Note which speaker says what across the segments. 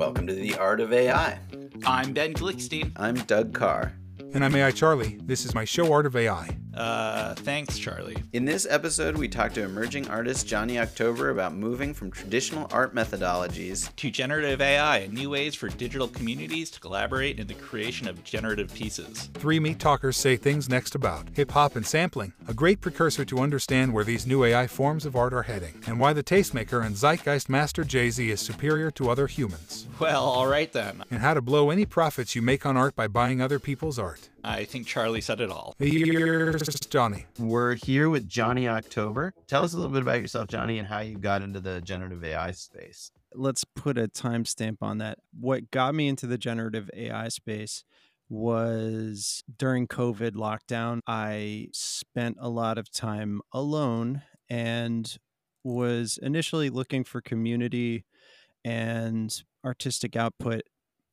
Speaker 1: Welcome to the Art of AI.
Speaker 2: I'm Ben Glickstein.
Speaker 1: I'm Doug Carr.
Speaker 3: And I'm AI Charlie. This is my show, Art of AI.
Speaker 2: Uh, thanks, Charlie.
Speaker 1: In this episode, we talk to emerging artist Jonny October about moving from traditional art methodologies
Speaker 2: To generative AI and new ways for digital communities to collaborate in the creation of generative pieces.
Speaker 3: Three meat talkers say things next about hip hop and sampling, a great precursor to understand where these new AI forms of art are heading, and why the tastemaker and zeitgeist master Jay Z is superior to other humans,
Speaker 2: Well, all right then.
Speaker 3: and how to blow any profits you make on art by buying other people's art.
Speaker 2: I think Charlie said it all.
Speaker 3: Here's Jonny.
Speaker 4: We're here with Jonny October. Tell us a little bit about yourself, Jonny, and how you got into the generative AI space.
Speaker 5: let's put a timestamp on that. What got me into the generative AI space was during COVID lockdown. I spent a lot of time alone and was initially looking for community and artistic output.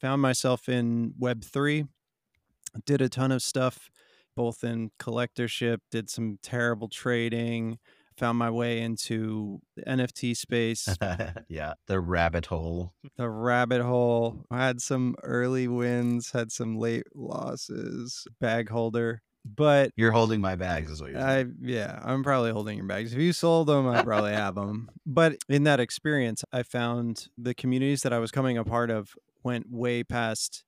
Speaker 5: Found myself in Web3, did a ton of stuff both in collectorship, did some terrible trading, found my way into the NFT space,
Speaker 4: yeah, the rabbit hole.
Speaker 5: the rabbit hole. I had some early wins, had some late losses, bag holder. But
Speaker 4: You're holding my bags, is what you're saying.
Speaker 5: I, yeah, I'm probably holding your bags. If you sold them, I probably have them. But in that experience, I found the communities that I was coming a part of went way past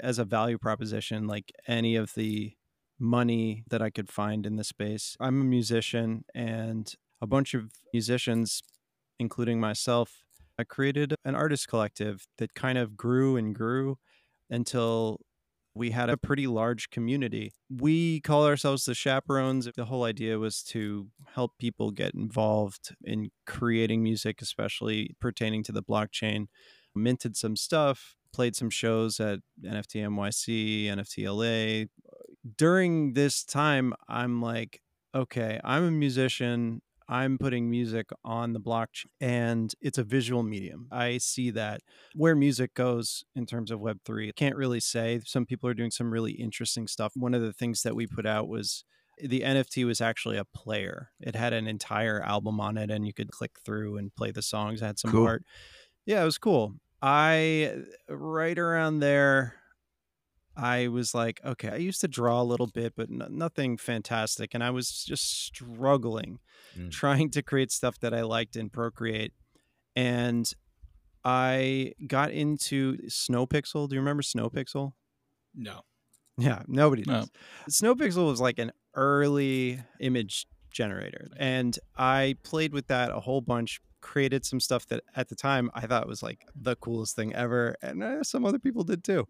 Speaker 5: as a value proposition, like any of the money that I could find in the space. I'm a musician, and a bunch of musicians, including myself, I created an artist collective that kind of grew and grew until we had a pretty large community. We call ourselves the chaperones. The whole idea was to help people get involved in creating music, especially pertaining to the blockchain. Minted some stuff, played some shows at NFT NYC, NFT LA. During this time, I'm like, okay, I'm a musician. I'm putting music on the blockchain and it's a visual medium. I see that where music goes in terms of Web3, can't really say. Some people are doing some really interesting stuff. One of the things that we put out was the NFT was actually a player. It had an entire album on it and you could click through and play the songs. It had some
Speaker 4: Cool.
Speaker 5: art. Yeah, it was cool. I, right around there, I was like, okay, I used to draw a little bit, but nothing fantastic. And I was just struggling
Speaker 4: Mm.
Speaker 5: trying to create stuff that I liked in Procreate. And I got into Snowpixel. Do you remember Snowpixel?
Speaker 2: No.
Speaker 5: Yeah, nobody
Speaker 2: No.
Speaker 5: does. Snowpixel was like an early image generator. And I played with that a whole bunch, created some stuff that at the time I thought was like the coolest thing ever. And uh, some other people did too.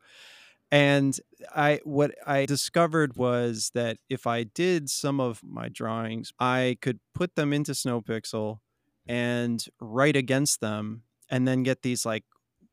Speaker 5: And I what I discovered was that if I did some of my drawings, I could put them into Snowpixel and write against them and then get these like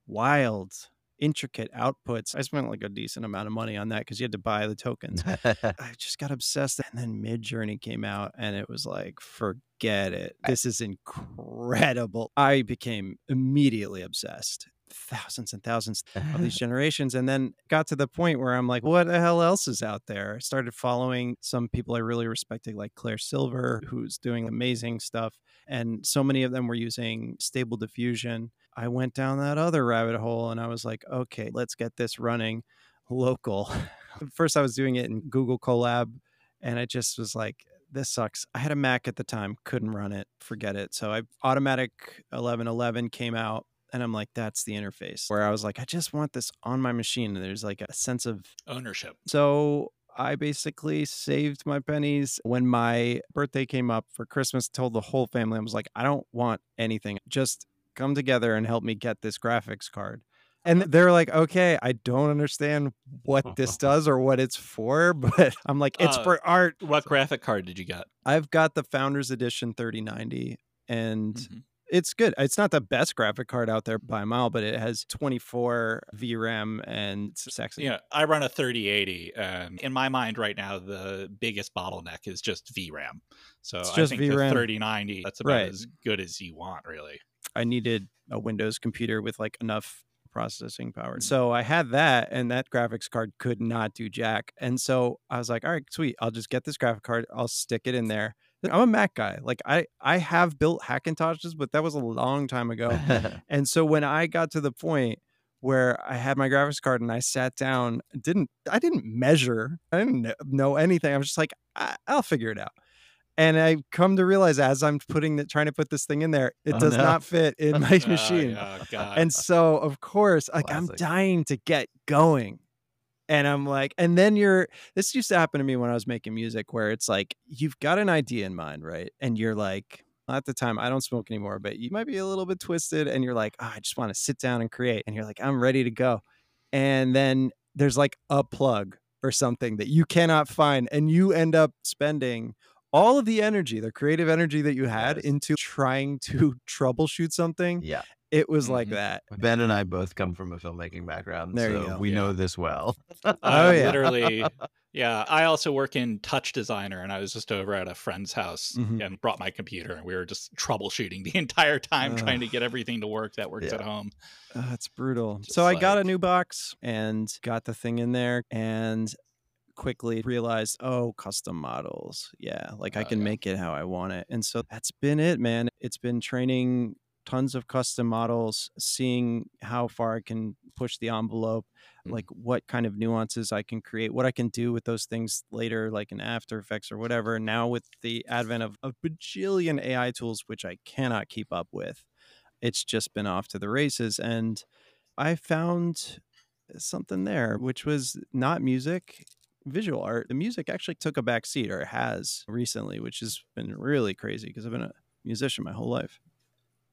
Speaker 5: wild intricate outputs. I spent like a decent amount of money on that because you had to buy the tokens. I just got obsessed. And then Midjourney came out and it was like, forget it. This is incredible. I became immediately obsessed. Thousands and thousands of these generations. And then got to the point where I'm like, what the hell else is out there? I started following some people I really respected, like Claire Silver, who's doing amazing stuff. And so many of them were using stable diffusion. I went down that other rabbit hole and I was like, okay, let's get this running local. First, I was doing it in Google Colab, and I just was like, this sucks. I had a Mac at the time, couldn't run it, forget it. So I automatic 1111 came out. And I'm like, that's the interface where I was like, I just want this on my machine. And there's like a sense of
Speaker 2: Ownership.
Speaker 5: so I basically saved my pennies when my birthday came up for Christmas. Told the whole family, I was like, I don't want anything. Just come together and help me get this graphics card. And they're like, okay, I don't understand what this does or what it's for, but I'm like, it's
Speaker 2: Uh,
Speaker 5: for art.
Speaker 2: What graphic card did you get?
Speaker 5: I've got the Founders Edition 3090, and
Speaker 2: Mhm.
Speaker 5: it's good. It's not the best graphic card out there by a mile, but it has 24 VRAM and sexy.
Speaker 2: Yeah, I run a 3080. And in my mind right now, the biggest bottleneck is just VRAM. So
Speaker 5: It's
Speaker 2: I think
Speaker 5: VRAM.
Speaker 2: the 3090, that's about
Speaker 5: Right.
Speaker 2: as good as you want, really.
Speaker 5: I needed a Windows computer with like enough processing power.
Speaker 2: Mm.
Speaker 5: So I had that, and that graphics card could not do jack. And so I was like, all right, sweet. I'll just get this graphic card. I'll stick it in there. I'm a Mac guy. Like I, I have built Hackintoshes, but that was a long time ago. and so when I got to the point where I had my graphics card and I sat down, didn't I didn't measure, I didn't know anything. I was just like, I- I'll figure it out. And I come to realize as I'm putting the trying to put this thing in there, it
Speaker 4: Oh,
Speaker 5: does
Speaker 4: no.
Speaker 5: not fit in my
Speaker 2: Ah,
Speaker 5: machine.
Speaker 2: God.
Speaker 5: And so, of course, like I'm dying to get going. And I'm like, and then you're, this used to happen to me when I was making music where it's like, you've got an idea in mind, right? And you're like, at the time, I don't smoke anymore, but you might be a little bit twisted and you're like, oh, I just want to sit down and create. And you're like, I'm ready to go. And then there's like a plug or something that you cannot find. And you end up spending all of the energy, the creative energy that you had
Speaker 4: Yes.
Speaker 5: into trying to troubleshoot something.
Speaker 4: Yeah.
Speaker 5: It was like
Speaker 2: Mhm.
Speaker 5: that.
Speaker 4: Ben and I both come from a filmmaking background,
Speaker 5: There you
Speaker 4: so
Speaker 5: go.
Speaker 4: we
Speaker 2: Yeah.
Speaker 4: know this well.
Speaker 5: Oh,
Speaker 2: I
Speaker 5: yeah.
Speaker 2: literally yeah i also work in touch designer and i was just over at a friend's house
Speaker 5: Mhm.
Speaker 2: and brought my computer and we were just troubleshooting the entire time trying to get everything to work that works
Speaker 4: Yeah.
Speaker 2: at home
Speaker 5: Uh, it's brutal.
Speaker 2: Just
Speaker 5: so I got a new box and got the thing in there and quickly realized, oh, custom models. Yeah, like I
Speaker 2: Oh,
Speaker 5: can
Speaker 2: yeah.
Speaker 5: make it how I want it. And so that's been it, man. It's been training tons of custom models, seeing how far I can push the envelope,
Speaker 2: Mm.
Speaker 5: like what kind of nuances I can create, what I can do with those things later, like in After Effects or whatever. Now with the advent of a bajillion AI tools, which I cannot keep up with, it's just been off to the races. And I found something there, which was not music, visual art. The music actually took a back seat, or has recently, which has been really crazy because I've been a musician my whole life.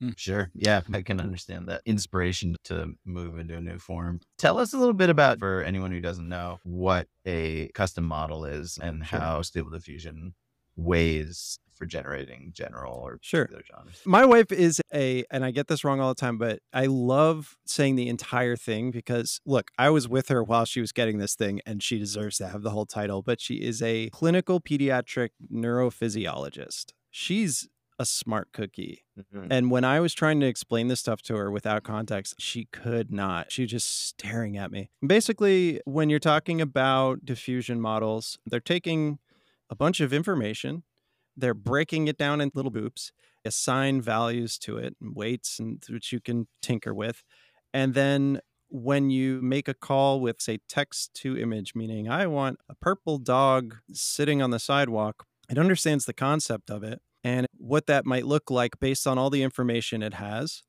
Speaker 5: Hmm.
Speaker 4: Sure. Yeah, I can understand that inspiration to move into a new form. Tell us a little bit about, for anyone who doesn't know, what a custom model is and
Speaker 5: Sure.
Speaker 4: how Stable Diffusion weighs for generating general or
Speaker 5: Sure.
Speaker 4: genres.
Speaker 5: My wife is a, and I get this wrong all the time, but I love saying the entire thing because look, I was with her while she was getting this thing and she deserves to have the whole title, but she is a clinical pediatric neurophysiologist. She's a smart cookie.
Speaker 4: Mhm.
Speaker 5: And when I was trying to explain this stuff to her without context, she could not. She was just staring at me. Basically, when you're talking about diffusion models, they're taking a bunch of information, they're breaking it down in little boops, assign values to it, and weights, and which you can tinker with. And then when you make a call with, say, text to image, meaning I want a purple dog sitting on the sidewalk, it understands the concept of it and what that might look like based on all the information it has.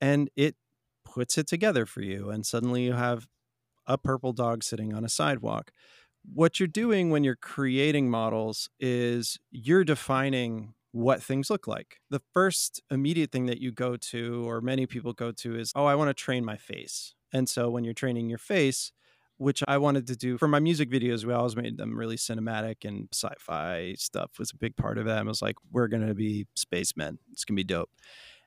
Speaker 5: And it puts it together for you. And suddenly you have a purple dog sitting on a sidewalk. What you're doing when you're creating models is you're defining what things look like. The first immediate thing that you go to, or many people go to, is, oh, I want to train my face. And so when you're training your face, which I wanted to do for my music videos. We always made them really cinematic and sci-fi stuff was a big part of that. I was like, we're gonna be spacemen. It's gonna be dope.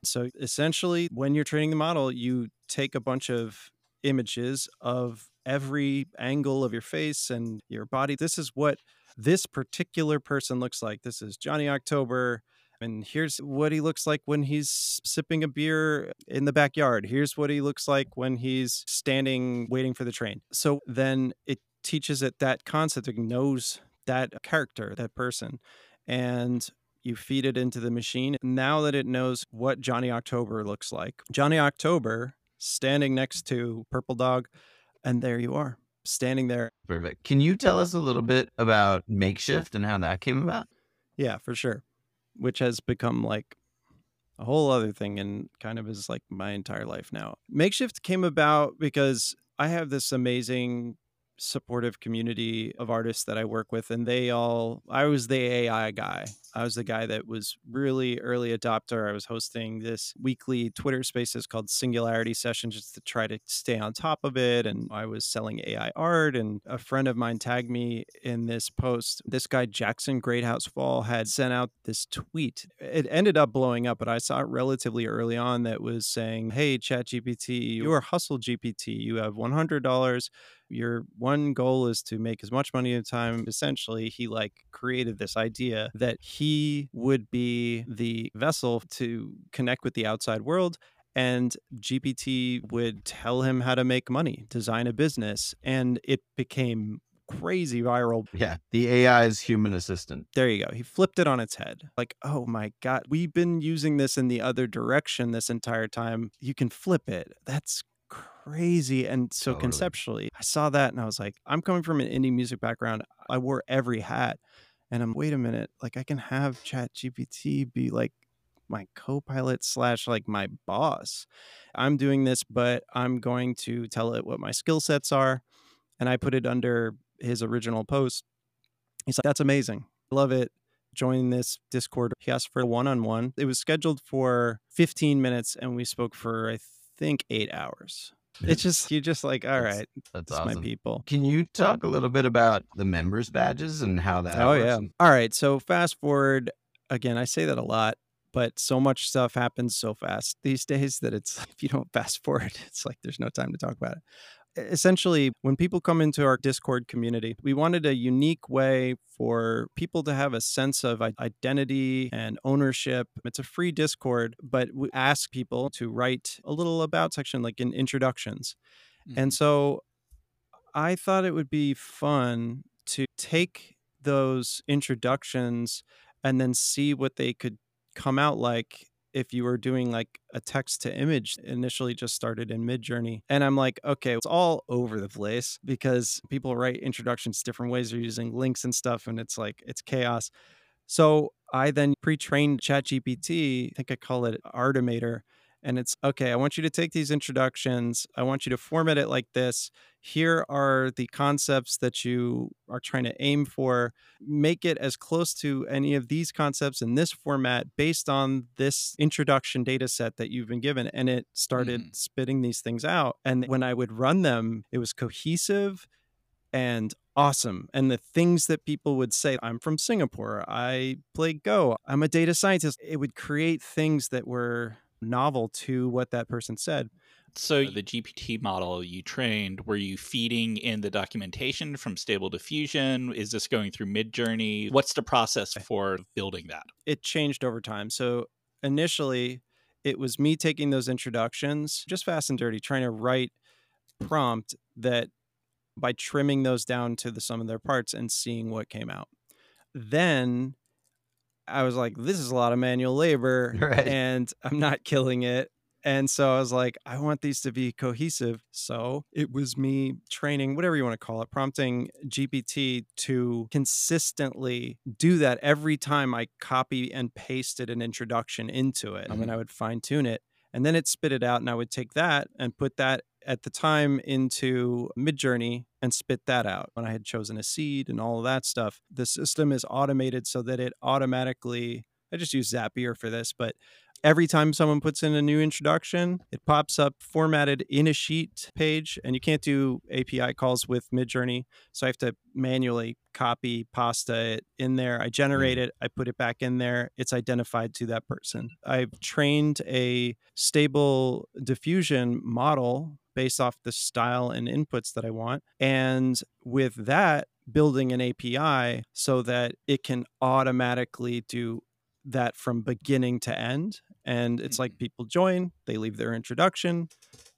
Speaker 5: So essentially, when you're training the model, you take a bunch of images of every angle of your face and your body. This is what this particular person looks like. This is Jonny October. And here's what he looks like when he's sipping a beer in the backyard. Here's what he looks like when he's standing waiting for the train. So then it teaches it that concept, it knows that character, that person. And you feed it into the machine. Now that it knows what Jonny October looks like, Jonny October standing next to Purple Dog, and there you are, standing there.
Speaker 4: Perfect. Can you tell us a little bit about Makeshift and how that came about?
Speaker 5: Yeah, for sure. Which has become like a whole other thing and kind of is like my entire life now. Makeshift came about because I have this amazing supportive community of artists that I work with and they all I was the AI guy. I was the guy that was really early adopter. I was hosting this weekly Twitter spaces called Singularity Session just to try to stay on top of it and I was selling AI art and a friend of mine tagged me in this post. This guy Jackson Greathouse Fall had sent out this tweet. It ended up blowing up, but I saw it relatively early on that was saying, "Hey ChatGPT, you are Hustle GPT. You have $100 your one goal is to make as much money at a time essentially he like created this idea that he would be the vessel to connect with the outside world and gpt would tell him how to make money design a business and it became crazy viral
Speaker 4: Yeah, the AI's human assistant.
Speaker 5: there you go. He flipped it on its head. Like, oh my God, we've been using this in the other direction this entire time. You can flip it. That's crazy. And so
Speaker 4: Totally.
Speaker 5: conceptually, I saw that and I was like, I'm coming from an indie music background. I wore every hat. And I'm, wait a minute, like I can have ChatGPT be like my co-pilot slash like my boss. I'm doing this, but I'm going to tell it what my skill sets are. And I put it under his original post. He's like, that's amazing. Love it. Join this Discord. He asked for a one on one. It was scheduled for 15 minutes and we spoke for, I think, eight hours. It's just, you're just like, all
Speaker 4: That's-
Speaker 5: right,
Speaker 4: That's
Speaker 5: it's my people.
Speaker 4: Can you talk a little bit about the members badges and how that
Speaker 5: Oh,
Speaker 4: works?
Speaker 5: yeah. All right. So fast forward again, I say that a lot, but so much stuff happens so fast these days that it's, if you don't fast forward, it's like there's no time to talk about it. Essentially, when people come into our Discord community, we wanted a unique way for people to have a sense of identity and ownership. It's a free Discord, but we ask people to write a little about section like in introductions. And mm-hmm. so I thought it would be fun to take those introductions and then see what they could come out like if you were doing like a text to image initially just started in midjourney and i'm like okay it's all over the place because people write introductions different ways they're using links and stuff and it's like it's chaos. So i then pre-trained chatgpt i think i call it artimator and it's okay i want you to take these introductions i want you to format it like this here are the concepts that you are trying to aim for make it as close to any of these concepts in this format based on this introduction data set that you've been given and it started mm. spitting these things out and when i would run them it was cohesive and awesome. And the things that people would say, I'm from Singapore, I play Go, I'm a data scientist, it would create things that were novel to what that person said.
Speaker 2: So the GPT model you trained, were you feeding in the documentation from Stable Diffusion? Is this going through Midjourney? What's the process eh. for building that?
Speaker 5: It changed over time. So initially, it was me taking those introductions, just fast and dirty, trying to write prompt that by trimming those down to the sum of their parts and seeing what came out. Then I was like, this is a lot of manual labor
Speaker 4: Right.
Speaker 5: and I'm not killing it. And so I was like, I want these to be cohesive. So it was me training, whatever you want to call it, prompting GPT to consistently do that every time I copy and pasted an introduction into it. And then mm-hmm. I would fine tune it. And then it spit it out. And I would take that and put that at the time into Midjourney and spit that out. When I had chosen a seed and all of that stuff, the system is automated so that it automatically, I just use Zapier for this, but every time someone puts in a new introduction, it pops up formatted in a sheet page, and you can't do API calls with Midjourney. So I have to manually copy pasta it in there. I generate mm. it, I put it back in there. It's identified to that person. I've trained a stable diffusion model based off the style and inputs that I want. And with that, building an API so that it can automatically do that from beginning to end. And it's like mm-hmm. people join, they leave their introduction,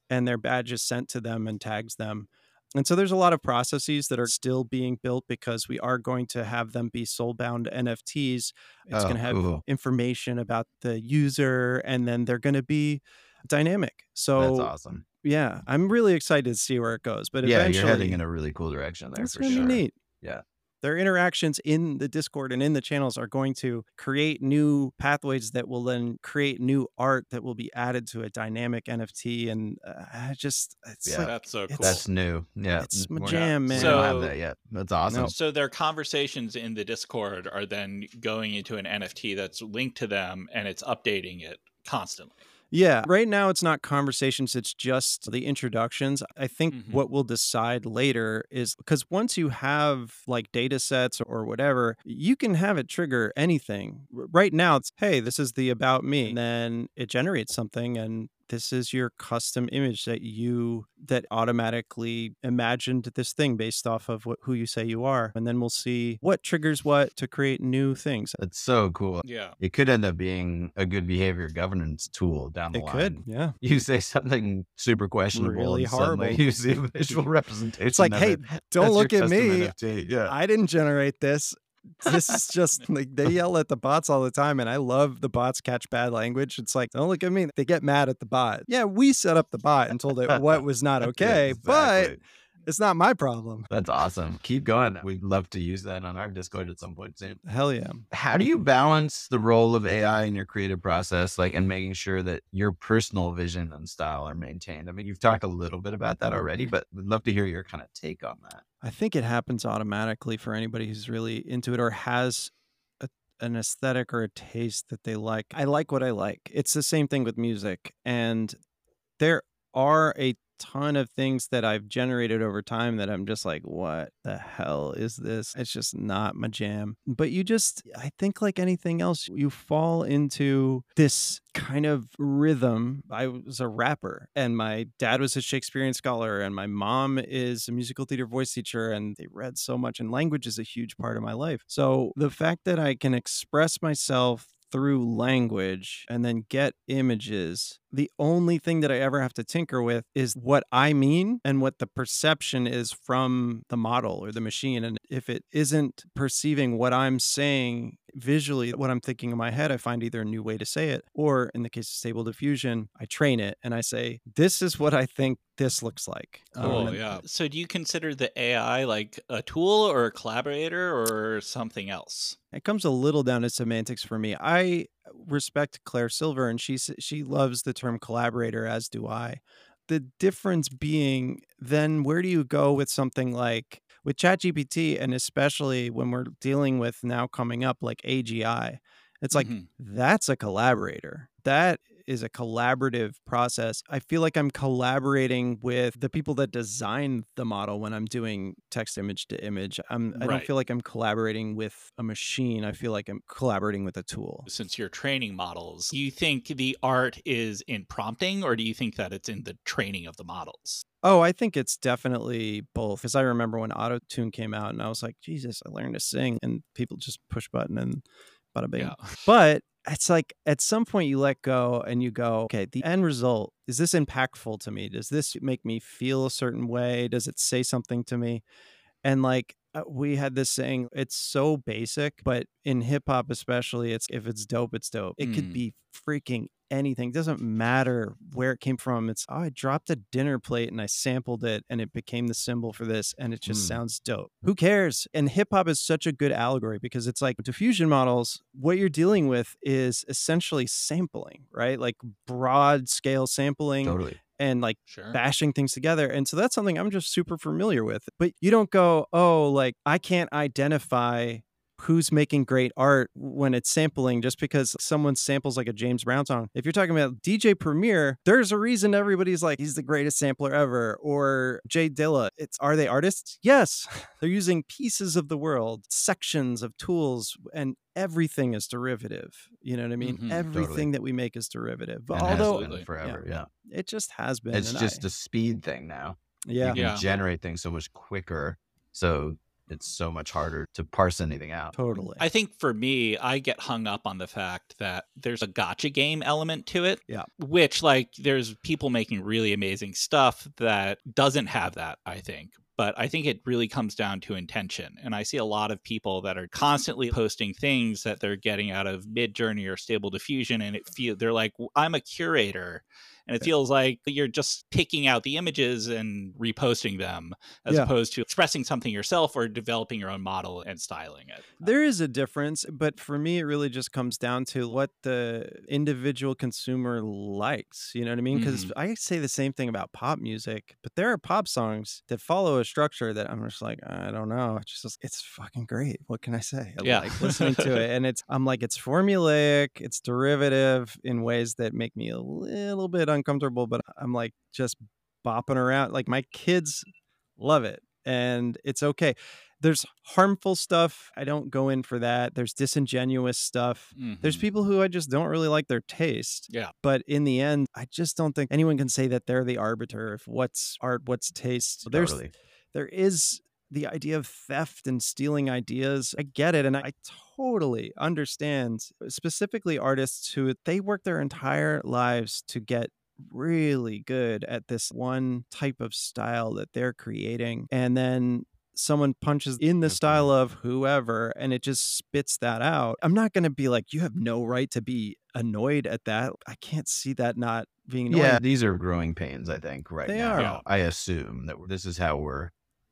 Speaker 5: and their badge is sent to them and tags them. And so there's a lot of processes that are still being built because we are going to have them be soulbound NFTs. It's
Speaker 4: Oh,
Speaker 5: going to have
Speaker 4: cool.
Speaker 5: information about the user, and then they're going to be dynamic. So
Speaker 4: That's awesome.
Speaker 5: Yeah, I'm really excited to see where it goes. But
Speaker 4: Yeah, you're heading in a really cool direction there
Speaker 5: that's
Speaker 4: for
Speaker 5: going to
Speaker 4: sure.
Speaker 5: be neat.
Speaker 4: Yeah.
Speaker 5: Their interactions in the Discord and in the channels are going to create new pathways that will then create new art that will be added to a dynamic NFT. And uh, just, it's
Speaker 4: Yeah.
Speaker 5: like,
Speaker 2: That's so cool.
Speaker 4: That's new. Yeah.
Speaker 5: it's
Speaker 4: we're
Speaker 5: my
Speaker 4: not-
Speaker 5: jam,
Speaker 4: We
Speaker 5: man.
Speaker 4: don't have that yet. That's awesome.
Speaker 2: So their conversations in the Discord are then going into an NFT that's linked to them and it's updating it constantly.
Speaker 5: Yeah. Right now, it's not conversations, it's just the introductions. I think
Speaker 2: Mhm.
Speaker 5: what we'll decide later is because once you have like data sets or whatever, you can have it trigger anything. Right now, it's hey, this is the about me. And then it generates something and this is your custom image that you that automatically imagined this thing based off of what, who you say you are and then we'll see what triggers what to create new things
Speaker 4: That's so cool.
Speaker 2: Yeah.
Speaker 4: It could end up being a good behavior governance tool down the line.
Speaker 5: it
Speaker 4: line.
Speaker 5: could yeah
Speaker 4: You say something super questionable,
Speaker 5: Really
Speaker 4: and suddenly
Speaker 5: horrible.
Speaker 4: You see visual representation.
Speaker 5: it's like
Speaker 4: of
Speaker 5: hey
Speaker 4: it.
Speaker 5: don't
Speaker 4: That's
Speaker 5: look at me
Speaker 4: NFT. Yeah,
Speaker 5: I didn't generate this. This is just like they yell at the bots all the time and i love the bots catch bad language. It's like don't look at me. They get mad at the bot. Yeah we set up the bot and told it what was not okay but
Speaker 4: Exactly.
Speaker 5: It's not my problem
Speaker 4: That's awesome. Keep going. We'd love to use that on our Discord at some point soon.
Speaker 5: hell yeah
Speaker 4: How do you balance the role of AI in your creative process, like, and making sure that your personal vision and style are maintained? I mean, you've talked a little bit about that already, but we'd love to hear your kind of take on that.
Speaker 5: I think it happens automatically for anybody who's really into it or has a, an aesthetic or a taste that they like. I like what I like. It's the same thing with music. And there are a ton of things that I've generated over time that I'm just like, what the hell is this? It's just not my jam. But you just, I think, like anything else, you fall into this kind of rhythm. I was a rapper, and my dad was a Shakespearean scholar, and my mom is a musical theater voice teacher, and they read so much, and language is a huge part of my life. So the fact that I can express myself through language and then get images. The only thing that I ever have to tinker with is what I mean and what the perception is from the model or the machine. And if it isn't perceiving what I'm saying visually, what I'm thinking in my head, I find either a new way to say it, or in the case of stable diffusion, I train it and I say, this is what I think this looks like.
Speaker 2: Cool,
Speaker 5: Um,
Speaker 2: yeah. So do you consider the AI like a tool or a collaborator or something else?
Speaker 5: It comes a little down to semantics for me. I respect Claire Silver, and she she loves the term collaborator, as do I. The difference being, then where do you go with something like with ChatGPT, and especially when we're dealing with now coming up like AGI? It's like
Speaker 2: Mhm.
Speaker 5: that's a collaborator. That is a collaborative process. I feel like I'm collaborating with the people that design the model when I'm doing text image to image. I'm, I don't feel like I'm collaborating with a machine. I feel like I'm collaborating with a tool.
Speaker 2: since you're training models, do you think the art is in prompting or do you think that it's in the training of the models?
Speaker 5: Oh, I think it's definitely both. Because I remember when Auto Tune came out, and I was like, Jesus, I learned to sing, and people just push button and bada bing.
Speaker 2: Yeah.
Speaker 5: But it's like at some point you let go and you go, okay, the end result is this impactful to me? Does this make me feel a certain way? Does it say something to me? And like uh, we had this saying, it's so basic, but in hip hop especially, it's if it's dope, it's dope. It could
Speaker 2: Mm.
Speaker 5: be freaking anything. It doesn't matter where it came from. It's oh, I dropped a dinner plate and I sampled it and it became the symbol for this and it just
Speaker 4: Mm.
Speaker 5: sounds dope. Who cares? And hip hop is such a good allegory because it's like diffusion models, what you're dealing with is essentially sampling, right? Like broad scale sampling
Speaker 4: Totally.
Speaker 5: and like
Speaker 2: Sure.
Speaker 5: bashing things together. And so that's something I'm just super familiar with. But you don't go, oh, like I can't identify who's making great art when it's sampling just because someone samples like a James Brown song. If you're talking about DJ Premier, there's a reason everybody's like he's the greatest sampler ever or Jay Dilla. It's are they artists? Yes. They're using pieces of the world, sections of tools and everything is derivative. You know what I mean?
Speaker 2: Mhm,
Speaker 5: everything
Speaker 4: totally.
Speaker 5: that we make is derivative. But
Speaker 4: And has
Speaker 5: although
Speaker 4: been forever. Yeah.
Speaker 5: it just has been
Speaker 4: It's just
Speaker 5: I-
Speaker 4: a speed thing now.
Speaker 5: yeah.
Speaker 4: You can
Speaker 2: Yeah.
Speaker 4: generate things so much quicker. So it's so much harder to parse anything out.
Speaker 5: Totally.
Speaker 2: I think for me, I get hung up on the fact that there's a gotcha game element to it.
Speaker 5: Yeah.
Speaker 2: Which, like, there's people making really amazing stuff that doesn't have that, I think. But I think it really comes down to intention. And I see a lot of people that are constantly posting things that they're getting out of Midjourney or Stable Diffusion. And it feel they're like, I'm a curator. And it
Speaker 5: Yeah.
Speaker 2: feels like you're just picking out the images and reposting them as
Speaker 5: Yeah.
Speaker 2: opposed to expressing something yourself or developing your own model and styling it.
Speaker 5: There is a difference, but for me, it really just comes down to what the individual consumer likes. You know what I mean? Because mm-hmm. I say the same thing about pop music, but there are pop songs that follow a structure that I'm just like, I don't know. It's just, it's fucking great. What can I say? I
Speaker 2: Yeah.
Speaker 5: like listening to it. And it's, I'm like, it's formulaic, it's derivative in ways that make me a little bit uncomfortable, but I'm like just bopping around. Like my kids love it and it's okay. There's harmful stuff. I don't go in for that. There's disingenuous stuff. There's
Speaker 2: Mhm.
Speaker 5: people who I just don't really like their taste.
Speaker 2: Yeah.
Speaker 5: But in the end, I just don't think anyone can say that they're the arbiter of what's art, what's taste. There's
Speaker 4: Totally.
Speaker 5: there is the idea of theft and stealing ideas. I get it. And I totally understand specifically artists who they work their entire lives to get really good at this one type of style that they're creating. And then someone punches in the mm-hmm. style of whoever and it just spits that out, I'm not going to be like, you have no right to be annoyed at that. I can't see that not being annoying.
Speaker 4: Yeah, these are growing pains, I think, right
Speaker 5: They
Speaker 4: now.
Speaker 5: are.
Speaker 4: I assume that this is how we're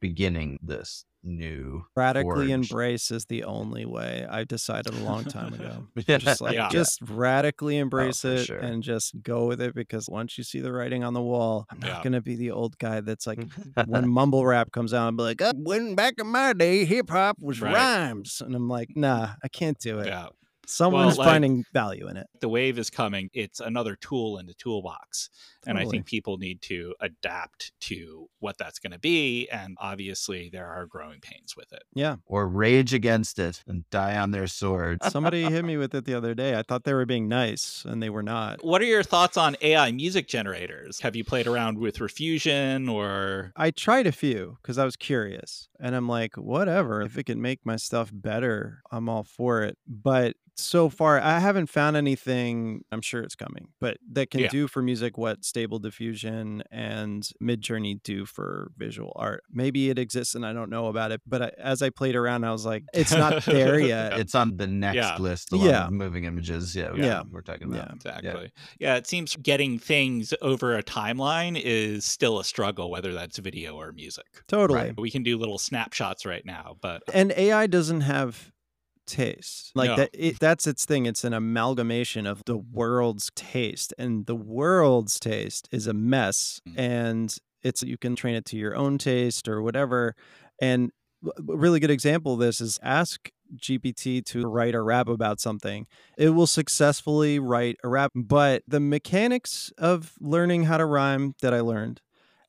Speaker 4: beginning this new
Speaker 5: Radically
Speaker 4: forge.
Speaker 5: embrace is the only way. I decided a long time ago.
Speaker 4: Yeah.
Speaker 5: just like
Speaker 2: Yeah.
Speaker 5: just radically embrace
Speaker 4: for
Speaker 5: it
Speaker 4: sure.
Speaker 5: and just go with it because once you see the writing on the wall, I'm not
Speaker 2: Yeah.
Speaker 5: gonna be the old guy that's like when mumble rap comes out and be like, "Uh, when back in my day, hip hop was
Speaker 2: Right.
Speaker 5: rhymes, and I'm like, nah, I can't do it.
Speaker 2: Yeah.
Speaker 5: Someone's
Speaker 2: like-
Speaker 5: finding value in it.
Speaker 2: The wave is coming. It's another tool in the toolbox. And I think people need to adapt to what that's going to be. And obviously, there are growing pains with it.
Speaker 5: Yeah,
Speaker 4: or rage against it and die on their swords.
Speaker 5: somebody hit me with it the other day. I thought they were being nice, and they were not.
Speaker 2: What are your thoughts on AI music generators? Have you played around with Riffusion or
Speaker 5: I tried a few because I was curious, and I'm like, whatever. If it can make my stuff better, I'm all for it. But so far, I haven't found anything. I'm sure it's coming, but that can
Speaker 2: Yeah.
Speaker 5: do for music what Stable Diffusion and Midjourney do for visual art. Maybe it exists and I don't know about it. But I, as I played around, I was like, it's not there yet.
Speaker 4: It's on the next
Speaker 2: Yeah.
Speaker 4: list along
Speaker 5: Yeah.
Speaker 4: moving images. Yeah,
Speaker 5: Yeah.
Speaker 4: we're talking about.
Speaker 5: Yeah.
Speaker 2: Exactly. Yeah. it seems getting things over a timeline is still a struggle, whether that's video or music.
Speaker 5: Totally.
Speaker 2: We can do little snapshots right now, but
Speaker 5: and AI doesn't have taste like
Speaker 2: No.
Speaker 5: that it, that's its thing it's an amalgamation of the world's taste and the world's taste is a mess
Speaker 2: Mm.
Speaker 5: and it's you can train it to your own taste or whatever and a really good example of this is ask GPT to write a rap about something. It will successfully write a rap, but the mechanics of learning how to rhyme that I learned.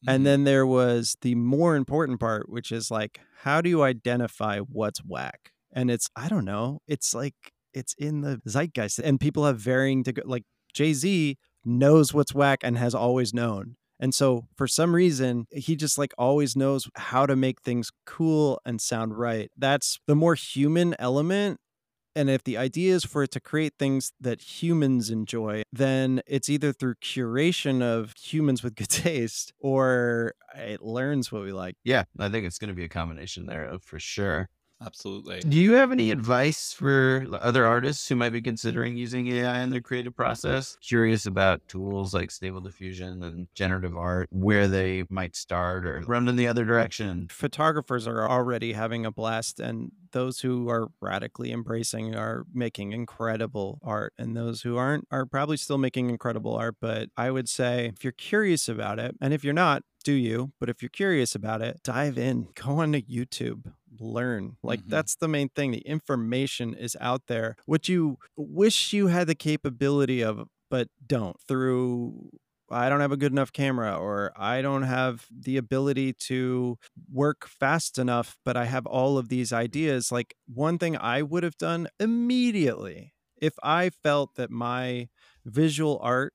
Speaker 5: And mm-hmm. then there was the more important part, which is like, how do you identify what's whack? And it's, I don't know, it's like, it's in the zeitgeist. And people have varying, deg- like Jay Z knows what's whack and has always known. And so for some reason, he just like always knows how to make things cool and sound right. That's the more human element. And if the idea is for it to create things that humans enjoy, then it's either through curation of humans with good taste or it learns what we like.
Speaker 4: Yeah, I think it's going to be a combination there uh, for sure.
Speaker 2: Absolutely.
Speaker 4: Do you have any advice for other artists who might be considering using AI in their creative process? Curious about tools like Stable Diffusion and generative art, where they might start or run in the other direction.
Speaker 5: Photographers are already having a blast, and those who are radically embracing are making incredible art, and those who aren't are probably still making incredible art. But I would say if you're curious about it, and if you're not, do you? But if you're curious about it, dive in, go on to YouTube, learn. Like
Speaker 2: Mhm.
Speaker 5: that's the main thing. The information is out there. What you wish you had the capability of, but don't through I don't have a good enough camera or I don't have the ability to work fast enough, but I have all of these ideas. Like one thing I would have done immediately if I felt that my visual art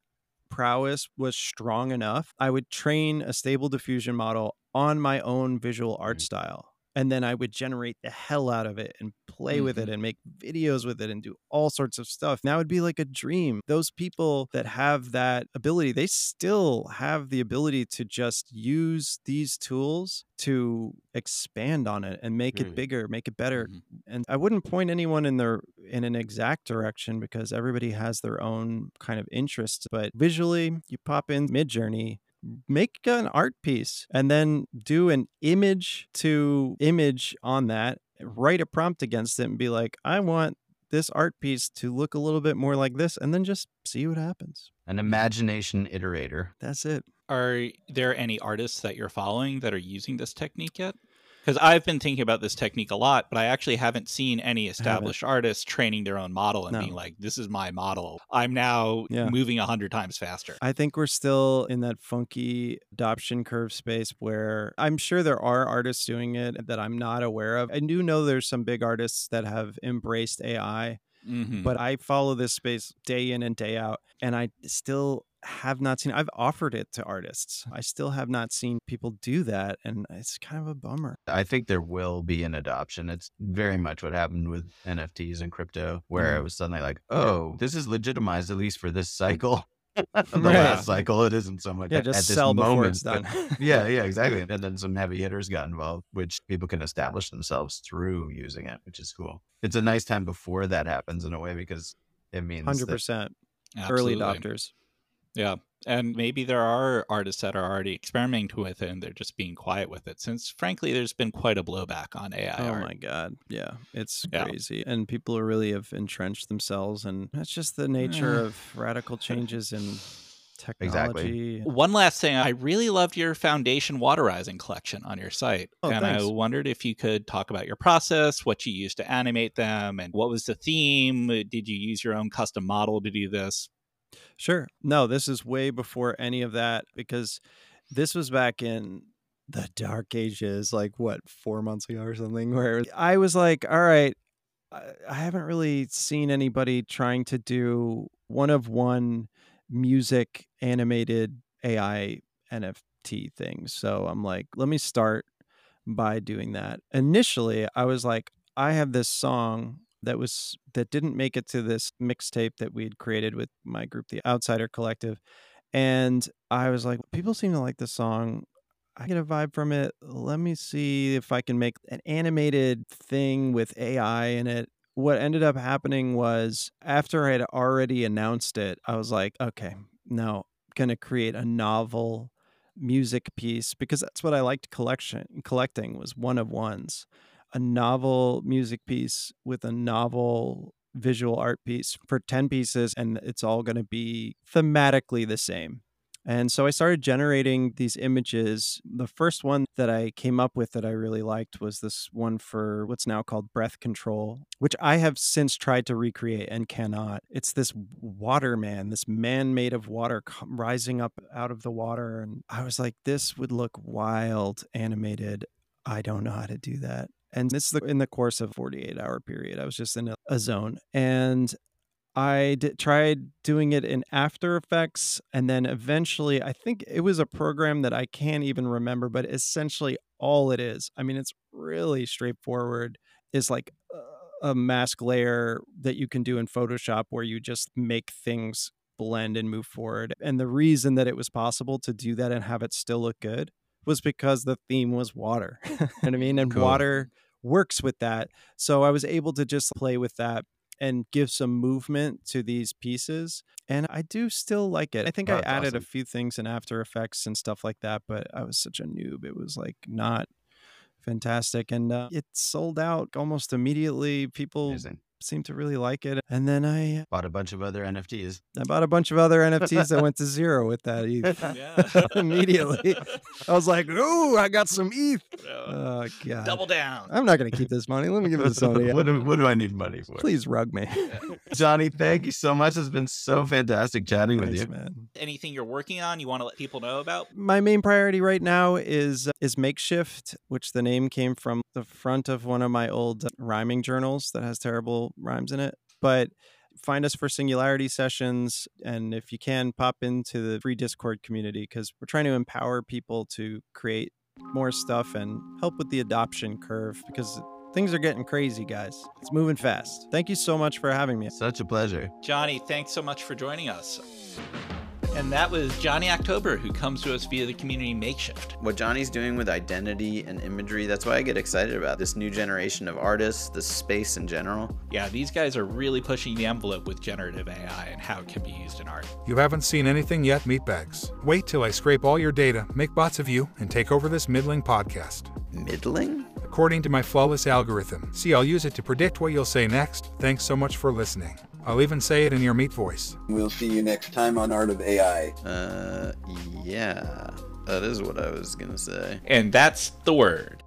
Speaker 5: prowess was strong enough, I would train a stable diffusion model on my own visual art
Speaker 4: Mm.
Speaker 5: style. And then I would generate the hell out of it and play with it
Speaker 2: Mhm.
Speaker 5: and make videos with it and do all sorts of stuff. Now it'd be like a dream. Those people that have that ability, they still have the ability to just use these tools to expand on it and make
Speaker 4: Mm.
Speaker 5: it bigger, make it better.
Speaker 2: Mhm.
Speaker 5: And I wouldn't point anyone in their in an exact direction because everybody has their own kind of interests. But visually, you pop in Midjourney, make an art piece, and then do an image to image on that. Write a prompt against it and be like, I want this art piece to look a little bit more like this, and then just see what happens.
Speaker 4: An imagination iterator.
Speaker 5: That's it.
Speaker 2: Are there any artists that you're following that are using this technique yet? Because I've been thinking about this technique a lot, but I actually haven't seen any established artists training their own model and
Speaker 5: No.
Speaker 2: being like, "This is my model. I'm now
Speaker 5: Yeah.
Speaker 2: moving a hundred times faster."
Speaker 5: I think we're still in that funky adoption curve space where I'm sure there are artists doing it that I'm not aware of. I do know there's some big artists that have embraced AI,
Speaker 2: Mhm.
Speaker 5: but I follow this space day in and day out, and I still have not seen I've offered it to artists. I still have not seen people do that, and it's kind of a bummer.
Speaker 4: I think there will be an adoption. It's very much what happened with NFTs and crypto, where
Speaker 5: Mm.
Speaker 4: it was suddenly like, oh, this is legitimized, at least for this cycle. the
Speaker 5: Right.
Speaker 4: last cycle. It isn't so much
Speaker 5: Yeah,
Speaker 4: at
Speaker 5: just
Speaker 4: this
Speaker 5: sell before
Speaker 4: moment,
Speaker 5: it's done.
Speaker 4: yeah, yeah, exactly. And then some heavy hitters got involved, which people can establish themselves through using it, which is cool. It's a nice time before that happens in a way because it means
Speaker 5: Hundred percent early adopters.
Speaker 2: Yeah. And maybe there are artists that are already experimenting with it and they're just being quiet with it since frankly there's been quite a blowback on AI
Speaker 5: Oh
Speaker 2: art.
Speaker 5: my god, yeah, it's
Speaker 2: Yeah.
Speaker 5: crazy, and people really have entrenched themselves, and that's just the nature of radical changes in
Speaker 4: Exactly.
Speaker 5: technology.
Speaker 2: One last thing, I really loved your foundation waterizing collection on your site.
Speaker 5: Oh,
Speaker 2: and
Speaker 5: thanks.
Speaker 2: I wondered if you could talk about your process, what you used to animate them, and what was the theme? Did you use your own custom model to do this?
Speaker 5: Sure. No, this is way before any of that because this was back in the dark ages, like what, four months ago or something, where I was like, all right, I haven't really seen anybody trying to do one of one music animated AI NFT things. So I'm like, let me start by doing that. Initially, I was like, I have this song that was that didn't make it to this mixtape that we'd created with my group, the Outsider Collective. And I was like, people seem to like this song. I get a vibe from it. Let me see if I can make an animated thing with AI in it. What ended up happening was after I had already announced it, I was like, okay, no, I'm gonna create a novel music piece because that's what I liked collection collecting was one of ones. A novel music piece with a novel visual art piece for 10 pieces and it's all going to be thematically the same. And so I started generating these images. The first one that I came up with that I really liked was this one for what's now called breath control, which I have since tried to recreate and cannot. It's this water man, this man made of water rising up out of the water. And I was like, this would look wild animated. I don't know how to do that. And this is in the course of 48 hour period. I was just in a, a zone and I tried doing it in After Effects, and then eventually, I think it was a program that I can't even remember, but essentially all it is. I mean, it's really straightforward. Is like a mask layer that you can do in Photoshop where you just make things blend and move forward. And the reason that it was possible to do that and have it still look good was because the theme was water. you know what I mean? And
Speaker 4: Cool.
Speaker 5: water works with that. So I was able to just play with that and give some movement to these pieces. And I do still like it. I think
Speaker 4: Oh,
Speaker 5: I added a few things in After Effects and stuff like that, but I was such a noob. It was like not fantastic. And uh, it sold out almost immediately. People
Speaker 4: Amazing.
Speaker 5: Seemed to really like it. And then I,
Speaker 4: Bought a bunch of other NFTs.
Speaker 5: I bought a bunch of other NFTs that went to zero with that ETH immediately. I was like, "Ooh, I got some ETH." Oh god,
Speaker 2: Double down.
Speaker 5: I'm not gonna keep this money. Let me give it to somebody.
Speaker 4: what, do, what do I need money for?
Speaker 5: Please rug me.
Speaker 4: Jonny, thank you so much. It's been so fantastic chatting with you.
Speaker 5: man.
Speaker 2: Anything you're working on you want to let people know about?
Speaker 5: My main priority right now is is makeshift, which the name came from the front of one of my old rhyming journals that has terrible rhymes in it. But find us for singularity sessions and if you can pop into the free discord community because we're trying to empower people to create more stuff and help with the adoption curve because things are getting crazy guys it's moving fast thank you so much for having me
Speaker 4: Such a pleasure.
Speaker 2: Jonny, thanks so much for joining us. And that was Jonny October, who comes to us via the community Makeshift.
Speaker 1: What Jonny's doing with identity and imagery, that's why I get excited about this new generation of artists, the space in general.
Speaker 2: Yeah, these guys are really pushing the envelope with generative AI and how it can be used in art.
Speaker 3: You haven't seen anything yet, meatbags. Wait till I scrape all your data, make bots of you, and take over this middling podcast.
Speaker 1: Middling?
Speaker 3: According to my flawless algorithm. See, I'll use it to predict what you'll say next. Thanks so much for listening. I'll even say it in your meat voice.
Speaker 6: We'll see you next time on Art of AI.
Speaker 1: Uh, yeah. That is what I was gonna say.
Speaker 2: And that's the word.